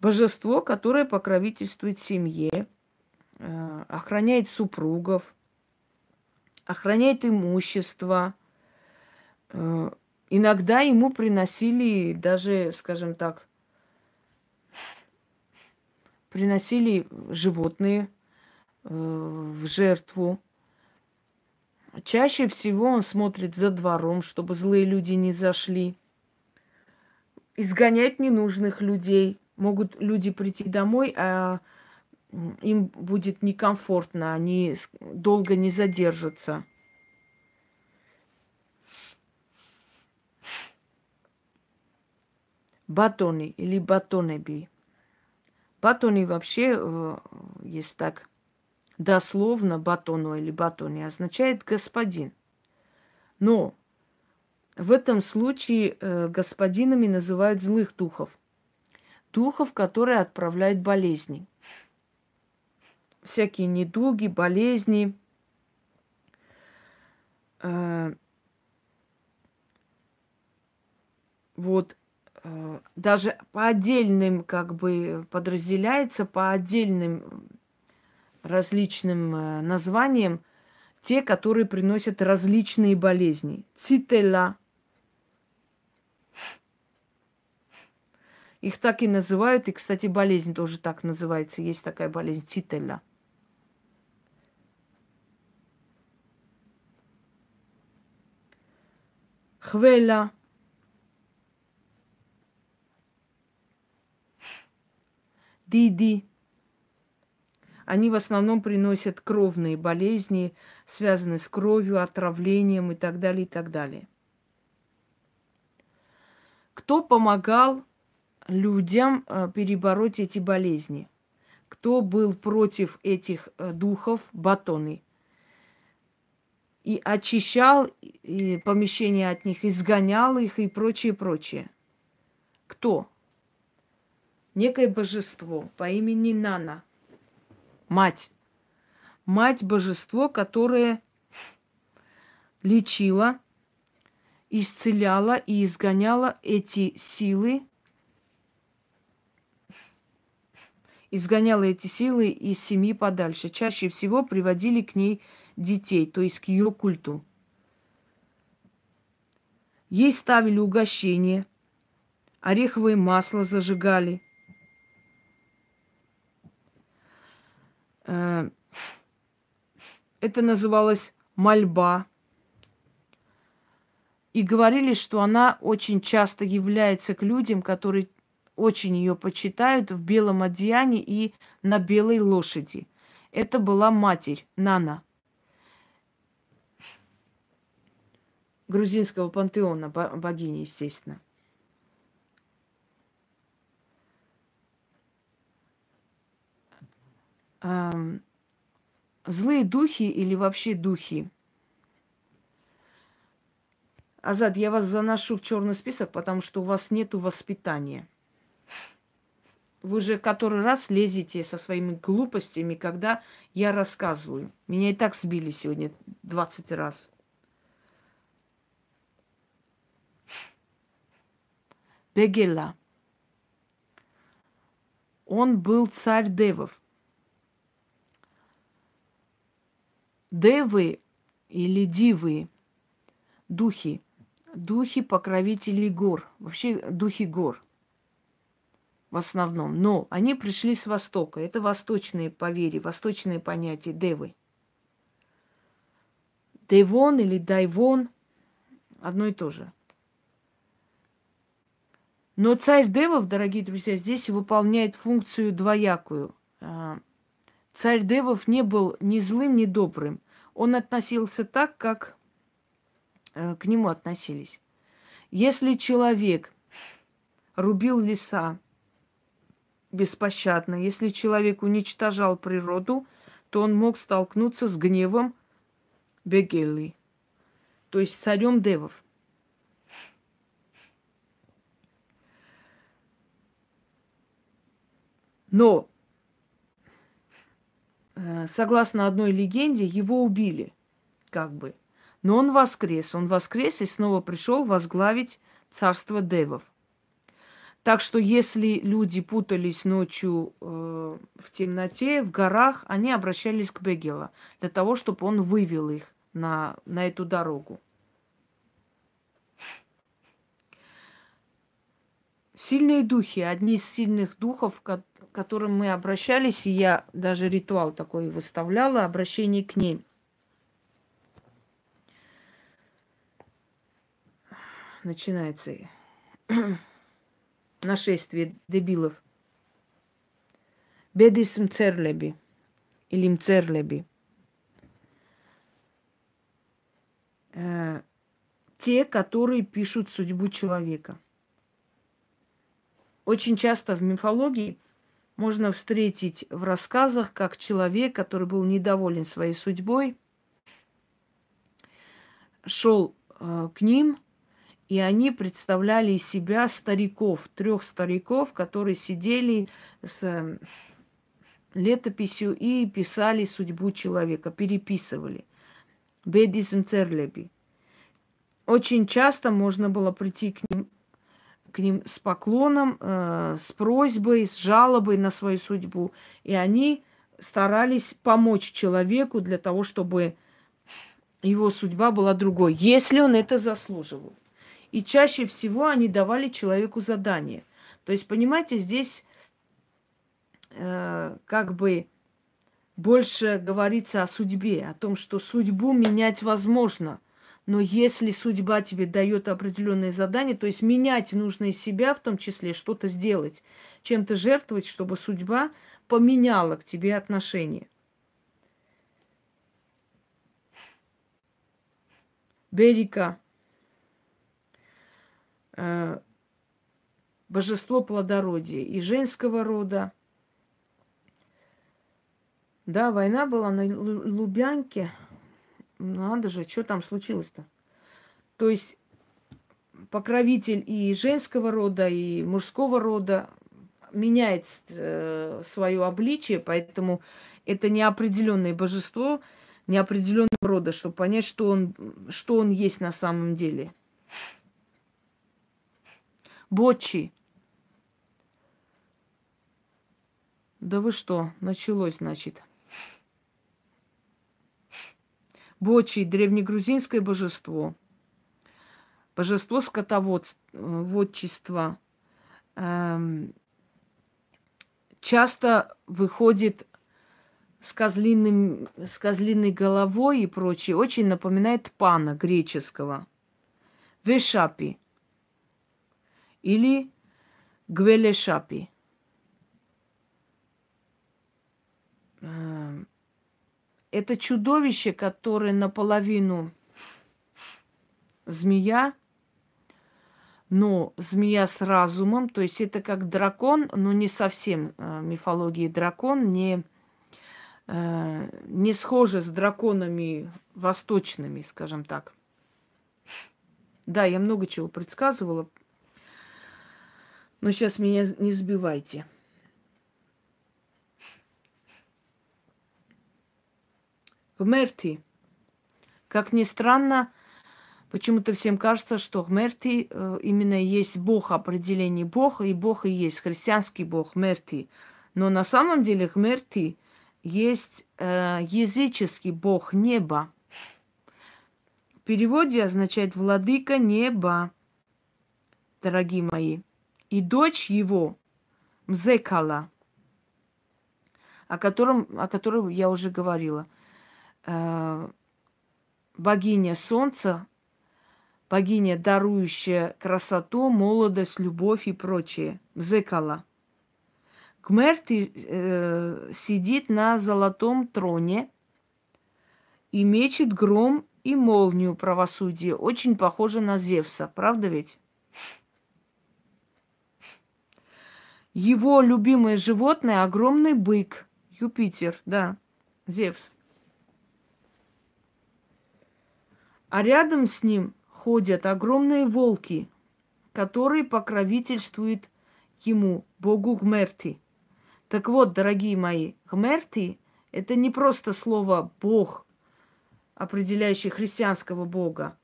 S1: Божество, которое покровительствует семье, э, охраняет супругов, охраняет имущество. Э, иногда ему приносили даже, скажем так, приносили животные э, в жертву. Чаще всего он смотрит за двором, чтобы злые люди не зашли. Изгонять ненужных людей. Могут люди прийти домой, а им будет некомфортно, они долго не задержатся. Батоны или батонеби. Батони вообще, э, есть так дословно, батону или батони, означает господин. Но в этом случае э, господинами называют злых духов. Духов, которые отправляют болезни. Всякие недуги, болезни. Э, вот Э, даже по отдельным как бы подразделяется, по отдельным различным э, названиям те, которые приносят различные болезни. Цителла. Их так и называют, и, кстати, болезнь тоже так называется. Есть такая болезнь цителла. Хвела. диди. Они в основном приносят кровные болезни, связанные с кровью, отравлением и так далее, и так далее. Кто помогал людям э, перебороть эти болезни? Кто был против этих э, духов, батоны? И очищал и помещение от них, изгонял их и прочее, прочее. Кто? некое божество по имени Нана, мать. Мать-божество, которое лечила, исцеляла и изгоняла эти силы, изгоняла эти силы из семьи подальше. Чаще всего приводили к ней детей, то есть к ее культу. Ей ставили угощение, ореховое масло зажигали – Э, это называлось мольба. И говорили, что она очень часто является к людям, которые очень ее почитают в белом одеянии и на белой лошади. Это была матерь Нана. Грузинского пантеона, богини, естественно. злые духи или вообще духи. Азад, я вас заношу в черный список, потому что у вас нет воспитания. Вы уже который раз лезете со своими глупостями, когда я рассказываю. Меня и так сбили сегодня 20 раз. Бегела. Он был царь Девов. Девы или дивы, духи, духи покровителей гор, вообще духи гор в основном. Но они пришли с Востока. Это восточные поверья, восточные понятия девы. Девон или Дайвон одно и то же. Но царь Девов, дорогие друзья, здесь выполняет функцию двоякую. А, царь Девов не был ни злым, ни добрым. Он относился так, как э, к нему относились. Если человек рубил леса беспощадно, если человек уничтожал природу, то он мог столкнуться с гневом Бегелли, то есть царем Девов. Но, э, согласно одной легенде, его убили, как бы. Но он воскрес. Он воскрес и снова пришел возглавить царство Девов. Так что если люди путались ночью э, в темноте, в горах, они обращались к Бегела для того, чтобы он вывел их на, на эту дорогу. Сильные духи, одни из сильных духов, которым мы обращались, и я даже ритуал такой выставляла, обращение к ним. Начинается нашествие дебилов. Бедис мцерлеби или мцерлеби. Э, те, которые пишут судьбу человека. Очень часто в мифологии можно встретить в рассказах, как человек, который был недоволен своей судьбой, шел э, к ним и они представляли из себя стариков, трех стариков, которые сидели с эм, летописью и писали судьбу человека, переписывали. Бедизм церлеби. Очень часто можно было прийти к ним, к ним с поклоном, э, с просьбой, с жалобой на свою судьбу. И они старались помочь человеку для того, чтобы его судьба была другой, если он это заслуживал. И чаще всего они давали человеку задание. То есть, понимаете, здесь э, как бы больше говорится о судьбе, о том, что судьбу менять возможно. Но если судьба тебе дает определенные задания, то есть менять нужно из себя, в том числе что-то сделать, чем-то жертвовать, чтобы судьба поменяла к тебе отношение. Берика э, божество плодородия и женского рода. Да, война была на Лубянке. Надо же, что там случилось-то? То есть покровитель и женского рода, и мужского рода меняет э, свое обличие, поэтому это неопределенное божество, неопределенного рода, чтобы понять, что он, что он есть на самом деле. Бочи. Да вы что, началось, значит. Бочи – древнегрузинское божество. Божество скотоводчества. Эм, часто выходит с, козлиным, с козлиной головой и прочее. Очень напоминает пана греческого. Вешапи – или Гвелешапи. Это чудовище, которое наполовину змея, но змея с разумом, то есть это как дракон, но не совсем э, мифологии дракон, не, э, не схоже с драконами восточными, скажем так. Да, я много чего предсказывала, но сейчас меня не сбивайте. Гмерти. Как ни странно, почему-то всем кажется, что Гмерти э, именно есть Бог определение Бога, и Бог и есть христианский Бог Мерти. Но на самом деле Гмерти есть э, языческий Бог неба. В переводе означает владыка неба, дорогие мои и дочь его, Мзекала, о котором, о котором я уже говорила. Э, богиня солнца, богиня, дарующая красоту, молодость, любовь и прочее. Зекала. Гмерти э, сидит на золотом троне и мечет гром и молнию правосудия. Очень похоже на Зевса, правда ведь? Его любимое животное – огромный бык. Юпитер, да, Зевс. А рядом с ним ходят огромные волки, которые покровительствуют ему, богу Гмерти. Так вот, дорогие мои, Гмерти – это не просто слово «бог», определяющий христианского бога.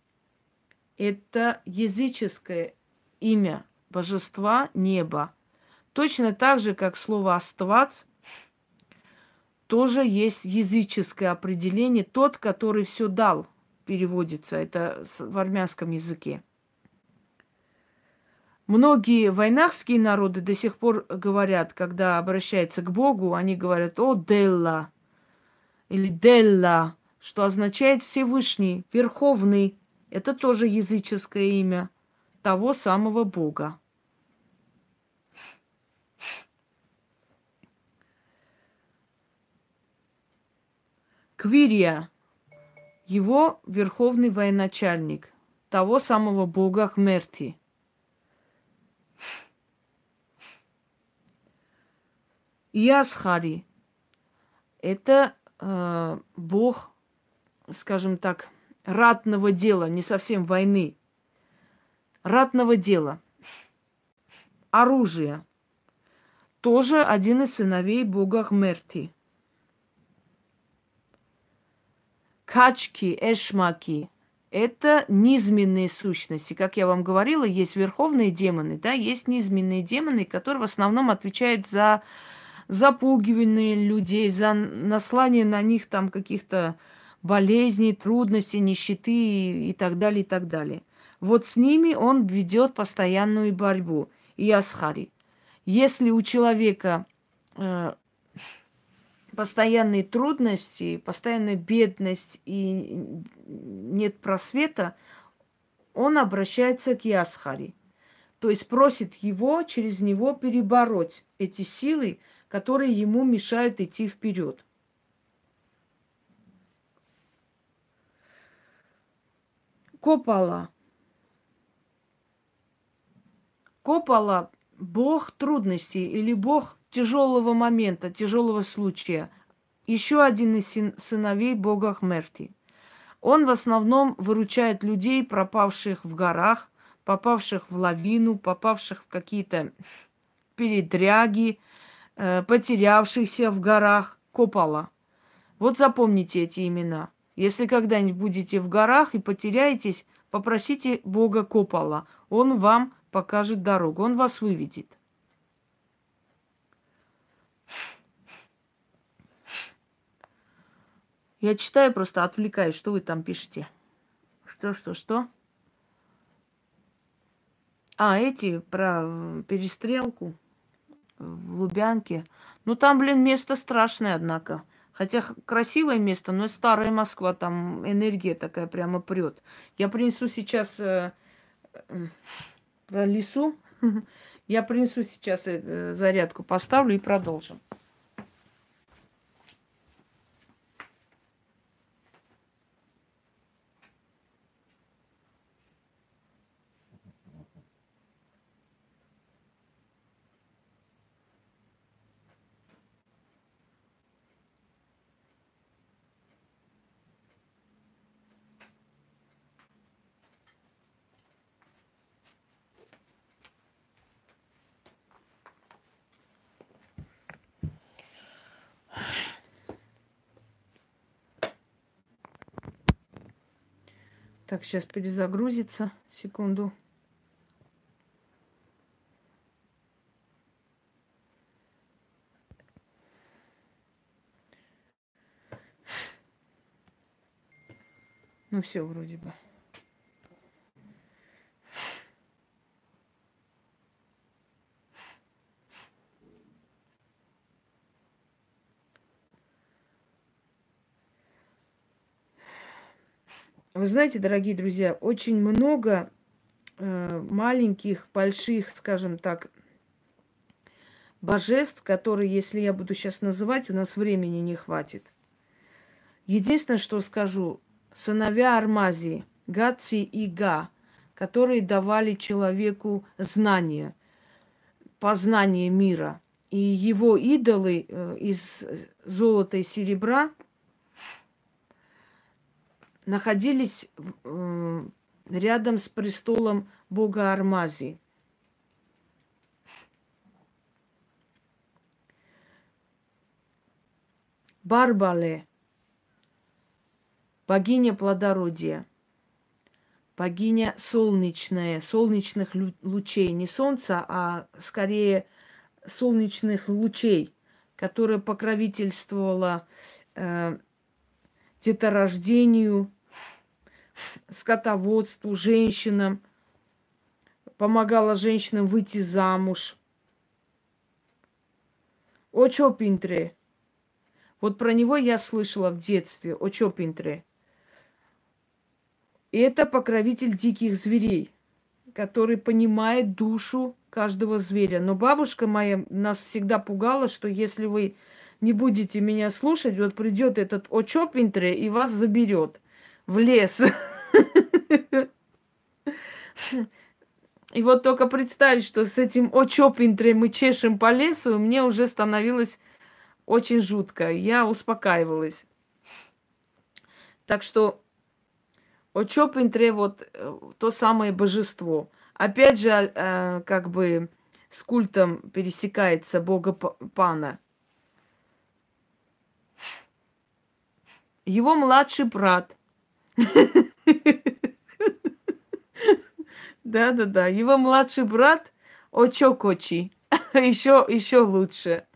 S1: Это языческое имя божества неба – Точно так же, как слово «оствац» тоже есть языческое определение. Тот, который все дал, переводится. Это в армянском языке. Многие войнахские народы до сих пор говорят, когда обращаются к Богу, они говорят «О, Делла» или «Делла», что означает Всевышний, Верховный. Это тоже языческое имя того самого Бога. Квирия, его верховный военачальник, того самого бога Хмерти. Ясхари – это э, бог, скажем так, ратного дела, не совсем войны, ратного дела, оружия. Тоже один из сыновей бога Хмерти – качки, эшмаки – это низменные сущности. Как я вам говорила, есть верховные демоны, да, есть низменные демоны, которые в основном отвечают за запугивание людей, за наслание на них там каких-то болезней, трудностей, нищеты и, и так далее, и так далее. Вот с ними он ведет постоянную борьбу. И Асхари. Если у человека э, постоянные трудности, постоянная бедность и нет просвета, он обращается к Ясхари. То есть просит его через него перебороть эти силы, которые ему мешают идти вперед. Копала. Копала – бог трудностей или бог тяжелого момента, тяжелого случая. Еще один из сыновей бога Хмерти. Он в основном выручает людей, пропавших в горах, попавших в лавину, попавших в какие-то передряги, э, потерявшихся в горах, Копала. Вот запомните эти имена. Если когда-нибудь будете в горах и потеряетесь, попросите Бога Копала. Он вам покажет дорогу, он вас выведет. Я читаю, просто отвлекаюсь, что вы там пишете. Что, что, что? А, эти про перестрелку в Лубянке. Ну, там, блин, место страшное, однако. Хотя красивое место, но старая Москва, там энергия такая прямо прет. Я принесу сейчас э, э, про лесу. Я принесу сейчас э, зарядку, поставлю и продолжим. Так, сейчас перезагрузится. Секунду. Ну все, вроде бы. Вы знаете, дорогие друзья, очень много э, маленьких, больших, скажем так, божеств, которые, если я буду сейчас называть, у нас времени не хватит. Единственное, что скажу, сыновья Армазии, Гаци и Га, которые давали человеку знания, познание мира. И его идолы э, из золота и серебра находились рядом с престолом бога Армази. Барбале, богиня плодородия, богиня солнечная, солнечных лучей, не солнца, а скорее солнечных лучей, которая покровительствовала э, деторождению, скотоводству, женщинам, помогала женщинам выйти замуж. О Чопинтре. Вот про него я слышала в детстве, о Чопинтре. И это покровитель диких зверей, который понимает душу каждого зверя. Но бабушка моя нас всегда пугала, что если вы не будете меня слушать, вот придет этот О Чопинтре и вас заберет в лес. И вот только представить, что с этим Очопинтре мы чешем по лесу, мне уже становилось очень жутко. Я успокаивалась. Так что Очопинтре вот э, то самое божество. Опять же, э, как бы с культом пересекается бога Пана. Его младший брат Да-да-да. Его младший брат Очокочи. еще, еще лучше.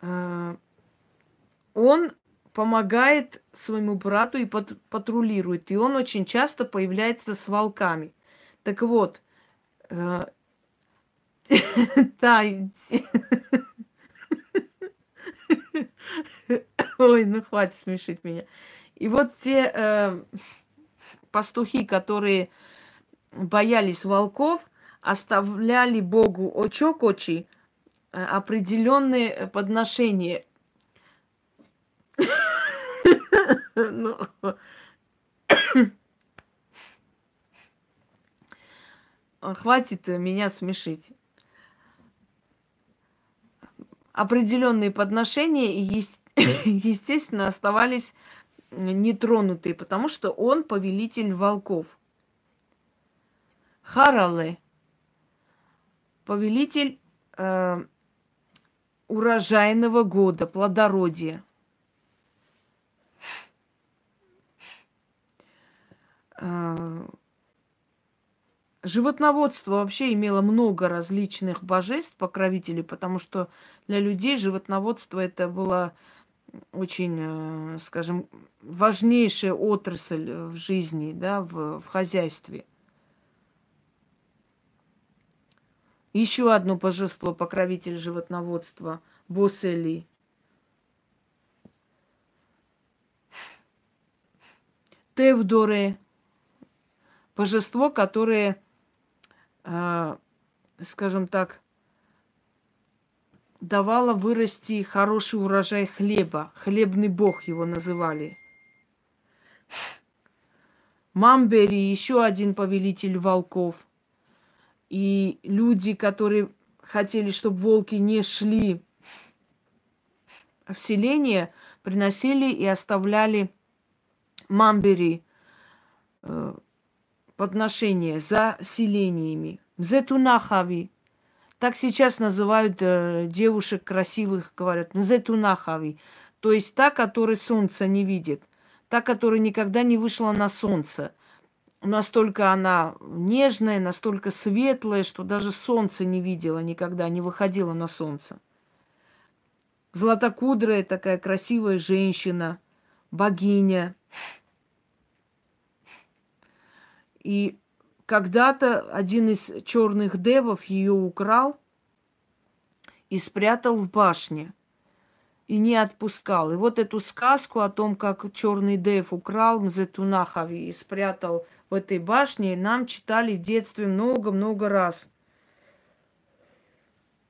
S1: А, он помогает своему брату и патрулирует. И он очень часто появляется с волками. Так вот, э, да, ой, ну хватит смешить меня. И вот те э, пастухи, которые боялись волков, оставляли Богу Очокочи э, определенные подношения. Ну, хватит меня смешить. Определенные подношения, и естественно, оставались нетронутые, потому что он повелитель волков. Харале, повелитель э, урожайного года, плодородия. Э, животноводство вообще имело много различных божеств, покровителей, потому что для людей животноводство это было очень, э, скажем, важнейшая отрасль в жизни, да, в, в хозяйстве. Еще одно божество, покровитель животноводства, Босели. Тевдоре, божество, которое, э, скажем так, давала вырасти хороший урожай хлеба. Хлебный бог его называли. Мамбери, еще один повелитель волков. И люди, которые хотели, чтобы волки не шли в селение, приносили и оставляли мамбери э, подношения за селениями. Зетунахави, так сейчас называют э, девушек красивых, говорят, нзетунахави. То есть та, которая солнца не видит. Та, которая никогда не вышла на солнце. Настолько она нежная, настолько светлая, что даже солнце не видела никогда, не выходила на солнце. Златокудрая такая красивая женщина, богиня. И когда-то один из черных девов ее украл и спрятал в башне. и не отпускал. И вот эту сказку о том, как черный Дэв украл Мзетунахави и спрятал в этой башне, нам читали в детстве много-много раз.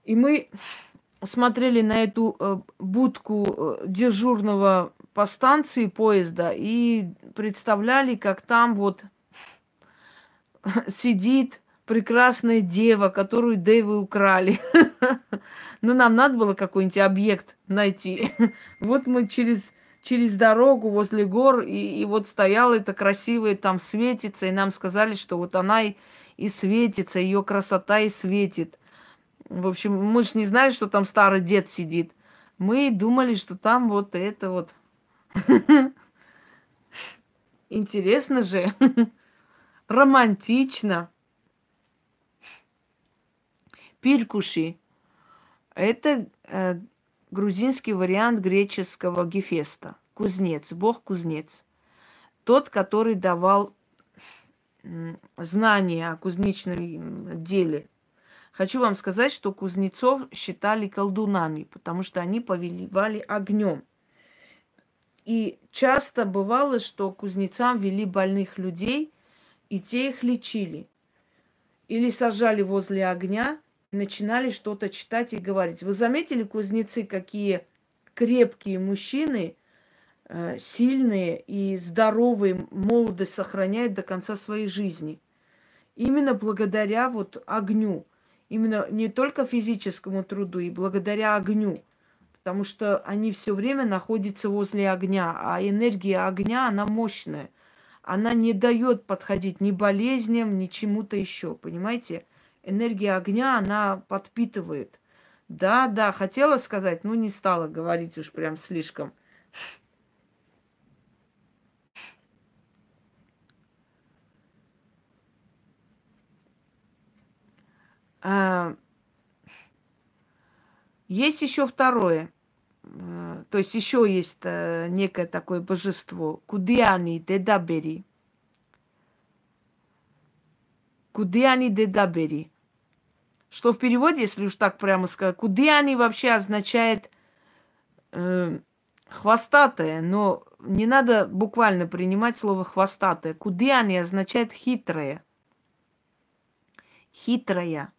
S1: И мы смотрели на эту э, будку э, дежурного по станции поезда и представляли, как там вот сидит прекрасная дева, которую Дэвы украли. Но нам надо было какой-нибудь объект найти. Вот мы через, через дорогу возле гор, и, и вот стояла эта красивая, там светится, и нам сказали, что вот она и, и светится, ее красота и светит. В общем, мы же не знали, что там старый дед сидит. Мы думали, что там вот это вот. Интересно же. Романтично. Пиркуши. Это э, грузинский вариант греческого Гефеста. Кузнец, бог-кузнец. Тот, который давал знания о кузнечном деле. Хочу вам сказать, что кузнецов считали колдунами, потому что они повелевали огнем. И часто бывало, что кузнецам вели больных людей, и те их лечили. Или сажали возле огня, начинали что-то читать и говорить. Вы заметили, кузнецы, какие крепкие мужчины, э, сильные и здоровые, молодость сохраняют до конца своей жизни. Именно благодаря вот огню. Именно не только физическому труду, и благодаря огню. Потому что они все время находятся возле огня, а энергия огня, она мощная. Она не дает подходить ни болезням, ни чему-то еще, понимаете? энергия огня, она подпитывает. Да, да, хотела сказать, но не стала говорить уж прям слишком. А, есть еще второе. А, то есть еще есть а, некое такое божество. Кудиани Дедабери. Кудиани Дедабери. Что в переводе, если уж так прямо сказать, кудиани вообще означает э, хвостатая, но не надо буквально принимать слово хвостатая. Кудиани означает хитрая. Хитрая.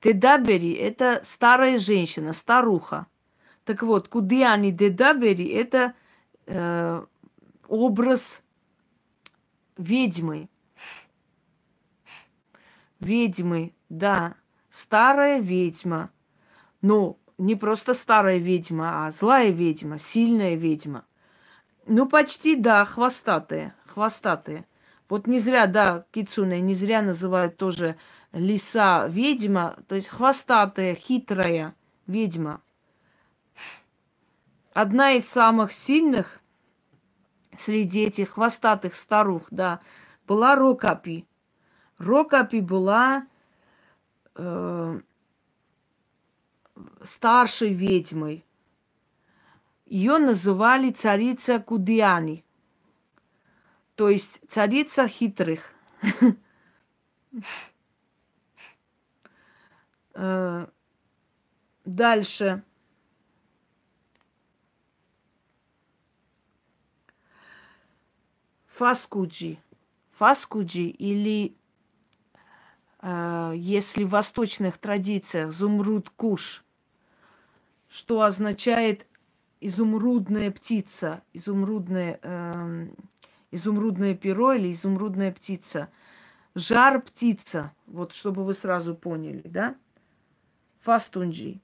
S1: Тедабери – это старая женщина, старуха. Так вот, куды они дедабери – это э, образ ведьмы. Ведьмы, да, старая ведьма. Ну, не просто старая ведьма, а злая ведьма, сильная ведьма. Ну, почти, да, хвостатая, хвостатая. Вот не зря, да, Кицуне, не зря называют тоже лиса ведьма, то есть хвостатая, хитрая ведьма. Одна из самых сильных среди этих хвостатых старух, да, была Рокапи. Рокапи была э, старшей ведьмой. Ее называли царица Кудиани, то есть царица хитрых. Э, дальше. Фаскуджи. Фаскуджи или а, если в восточных традициях зумруд куш, что означает изумрудная птица, изумрудное, э, изумрудное перо или изумрудная птица, жар птица, вот чтобы вы сразу поняли, да? Фастунджи.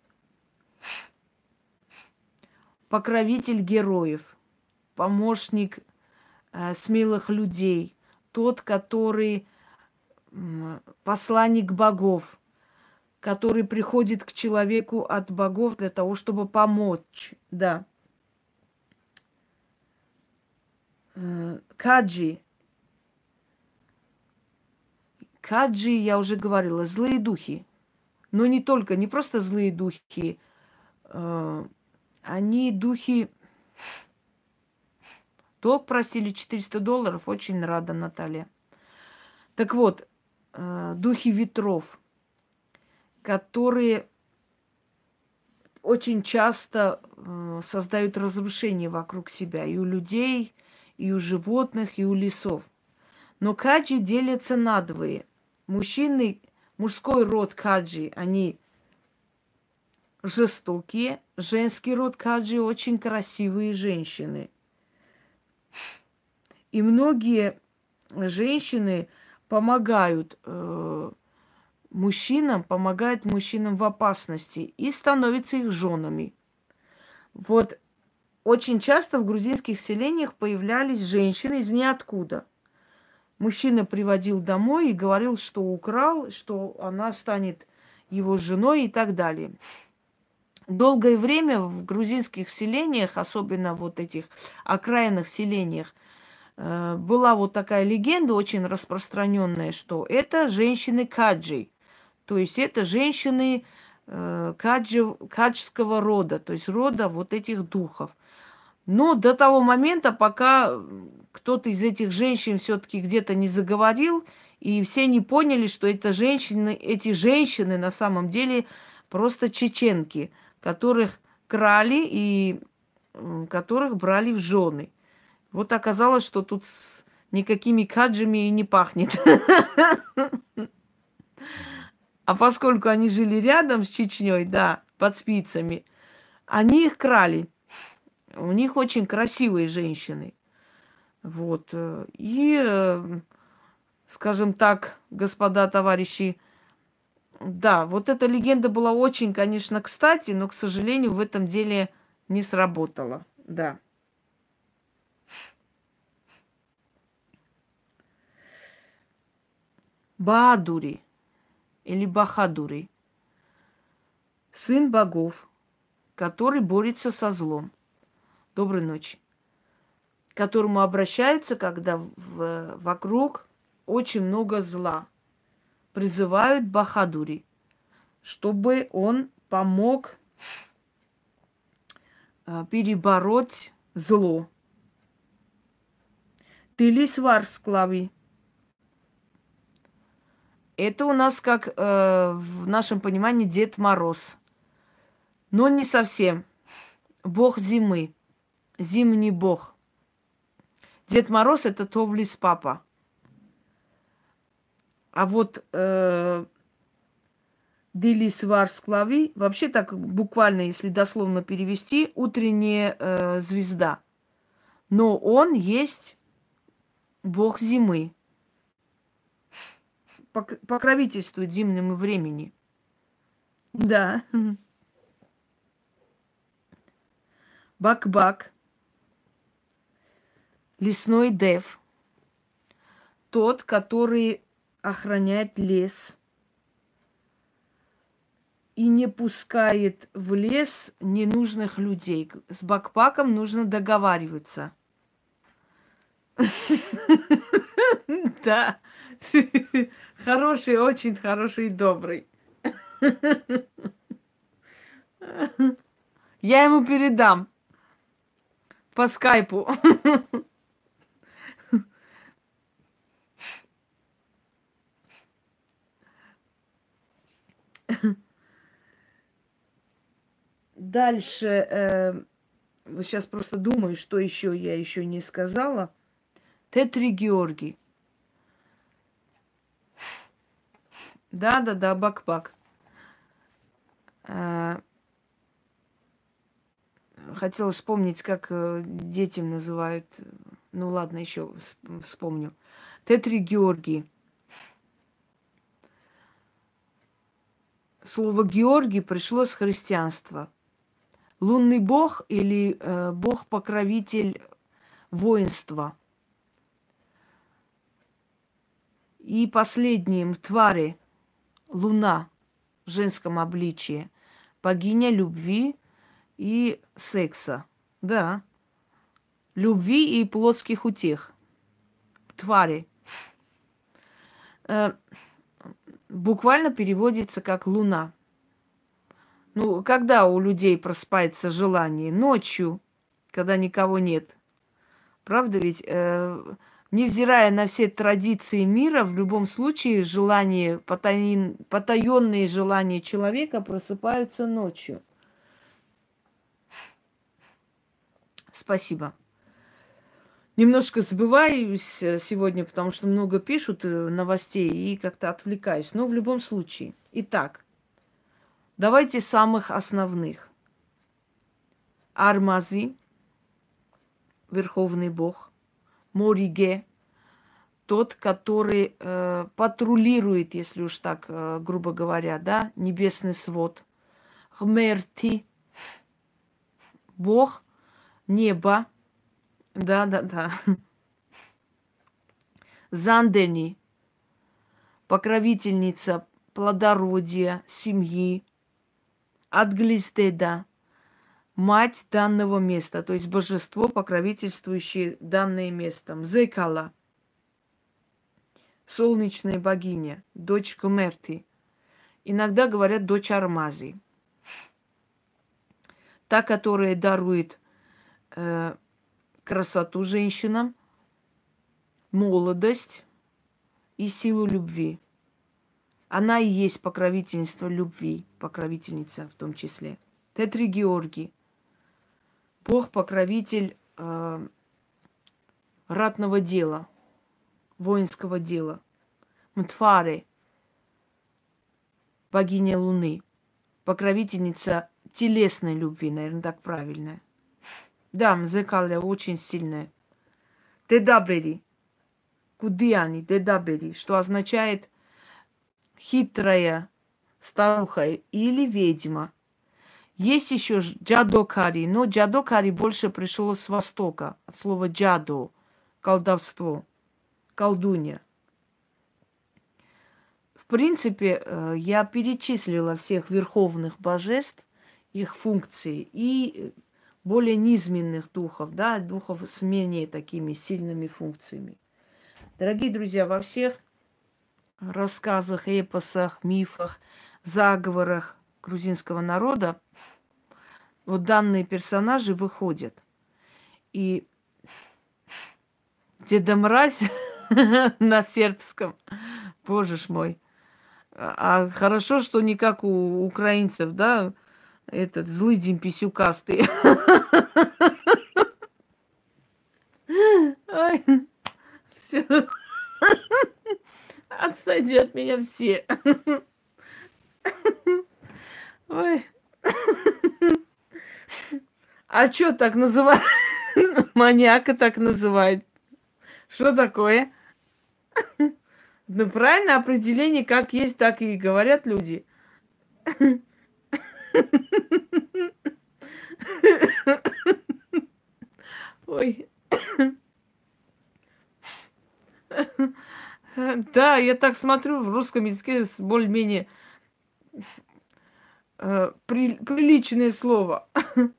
S1: Покровитель героев, помощник э, смелых людей, тот, который посланник богов, который приходит к человеку от богов для того, чтобы помочь. Да. Э, каджи. Каджи, я уже говорила, злые духи. Но не только, не просто злые духи. Э, они духи... Долг простили 400 долларов. Очень рада, Наталья. Так вот, э, духи ветров, которые очень часто э, создают разрушения вокруг себя и у людей, и у животных, и у лесов. Но каджи делятся на двое. Мужчины, мужской род каджи, они жестокие, женский род каджи очень красивые женщины. И многие женщины помогают э, мужчинам, помогают мужчинам в опасности и становятся их женами. Вот очень часто в грузинских селениях появлялись женщины из ниоткуда. Мужчина приводил домой и говорил, что украл, что она станет его женой и так далее. Долгое время в грузинских селениях, особенно вот этих окраинных селениях, э, была вот такая легенда очень распространенная, что это женщины каджи. То есть это женщины э, каджи, каджского рода, то есть рода вот этих духов. Но до того момента, пока кто-то из этих женщин все-таки где-то не заговорил, и все не поняли, что это женщины, эти женщины на самом деле просто чеченки, которых крали и которых брали в жены. Вот оказалось, что тут никакими каджами и не пахнет. А поскольку они жили рядом с Чечней, да, под спицами, они их крали. У них очень красивые женщины. Вот. Э, и, э, скажем так, господа товарищи, да, вот эта легенда была очень, конечно, кстати, но, к сожалению, в этом деле не сработала. Да. Баадури или Бахадури, сын богов, который борется со злом. Доброй ночи. К которому обращаются, когда в, вокруг очень много зла. Призывают Бахадури, чтобы он помог а, перебороть зло. Ты ли свар склави? Это у нас как э, в нашем понимании Дед Мороз. Но не совсем. Бог зимы. Зимний бог. Дед Мороз это Товлис папа. А вот э, Дилис Варсклави, вообще так буквально, если дословно перевести, утренняя э, звезда. Но он есть бог зимы покровительствует зимнему времени. Да. Бак-бак. Лесной дев. Тот, который охраняет лес и не пускает в лес ненужных людей. С бакпаком нужно договариваться. Да. Хороший, очень хороший и добрый. Я ему передам по скайпу. Дальше, э, сейчас просто думаю, что еще я еще не сказала. Тетри Георгий. Да, да, да, бак-бак. А, хотела вспомнить, как э, детям называют. Ну ладно, еще вспомню. Тетри Георгий. Слово Георгий пришло с христианства. Лунный бог или э, бог-покровитель воинства. И последним твари – Луна в женском обличии, богиня любви и секса. Да. Любви и плотских утех. Твари. Э, буквально переводится как луна. Ну, когда у людей просыпается желание? Ночью, когда никого нет. Правда ведь? Э, невзирая на все традиции мира, в любом случае желания, потаин, потаенные желания человека просыпаются ночью. Спасибо. Немножко забываюсь э, сегодня, потому что много пишут э, новостей и как-то отвлекаюсь. Но в любом случае. Итак, давайте самых основных. Армази, Верховный Бог, Мориге, тот, который э, патрулирует, если уж так э, грубо говоря, да, небесный свод. Хмерти, Бог, небо, да, да, да. Зандени, покровительница плодородия, семьи. Адглистеда, мать данного места, то есть божество, покровительствующее данное место. Зекала, солнечная богиня, дочь Мерти. Иногда говорят дочь Армази. Та, которая дарует э, красоту женщинам, молодость и силу любви. Она и есть покровительство любви, покровительница в том числе. Тетри Георгий – Бог-покровитель э, ратного дела, воинского дела. Мтфаре, богиня Луны, покровительница телесной любви, наверное, так правильно. Да, Мзекаля очень сильная. Дедабери, Кудиани, Дедабери, что означает хитрая старуха или ведьма – есть еще джадокари, но джадокари больше пришло с востока, от слова джадо, колдовство, колдунья. В принципе, э, я перечислила всех верховных божеств, их функции и более низменных духов, да, духов с менее такими сильными функциями. Дорогие друзья, во всех рассказах, эпосах, мифах, заговорах грузинского народа вот данные персонажи выходят. И Деда Мразь на сербском, боже ж мой. А хорошо, что не как у украинцев, да, этот злый день писюкастый. Ой, все. Отстойте от меня все. Ой. А что так называют? Маньяка так называют. Что такое? Ну, правильное определение, как есть, так и говорят люди. Ой. Да, я так смотрю в русском языке более-менее э, при, приличное слово.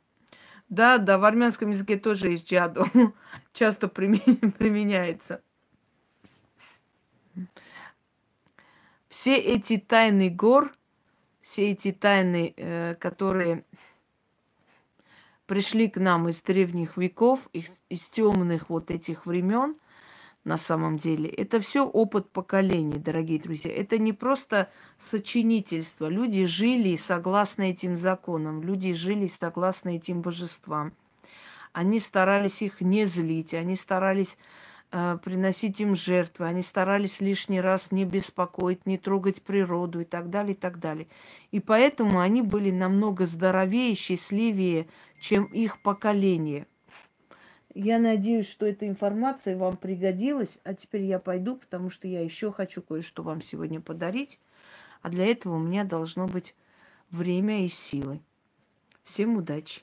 S1: Да, да, в армянском языке тоже есть джаду. Часто применяется. Все эти тайны гор, все эти тайны, э, которые пришли к нам из древних веков, из темных вот этих времен, на самом деле. Это все опыт поколений, дорогие друзья. Это не просто сочинительство. Люди жили согласно этим законам, люди жили согласно этим божествам. Они старались их не злить, они старались э, приносить им жертвы, они старались лишний раз не беспокоить, не трогать природу и так далее, и так далее. И поэтому они были намного здоровее, счастливее, чем их поколение – я надеюсь, что эта информация вам пригодилась. А теперь я пойду, потому что я еще хочу кое-что вам сегодня подарить. А для этого у меня должно быть время и силы. Всем удачи!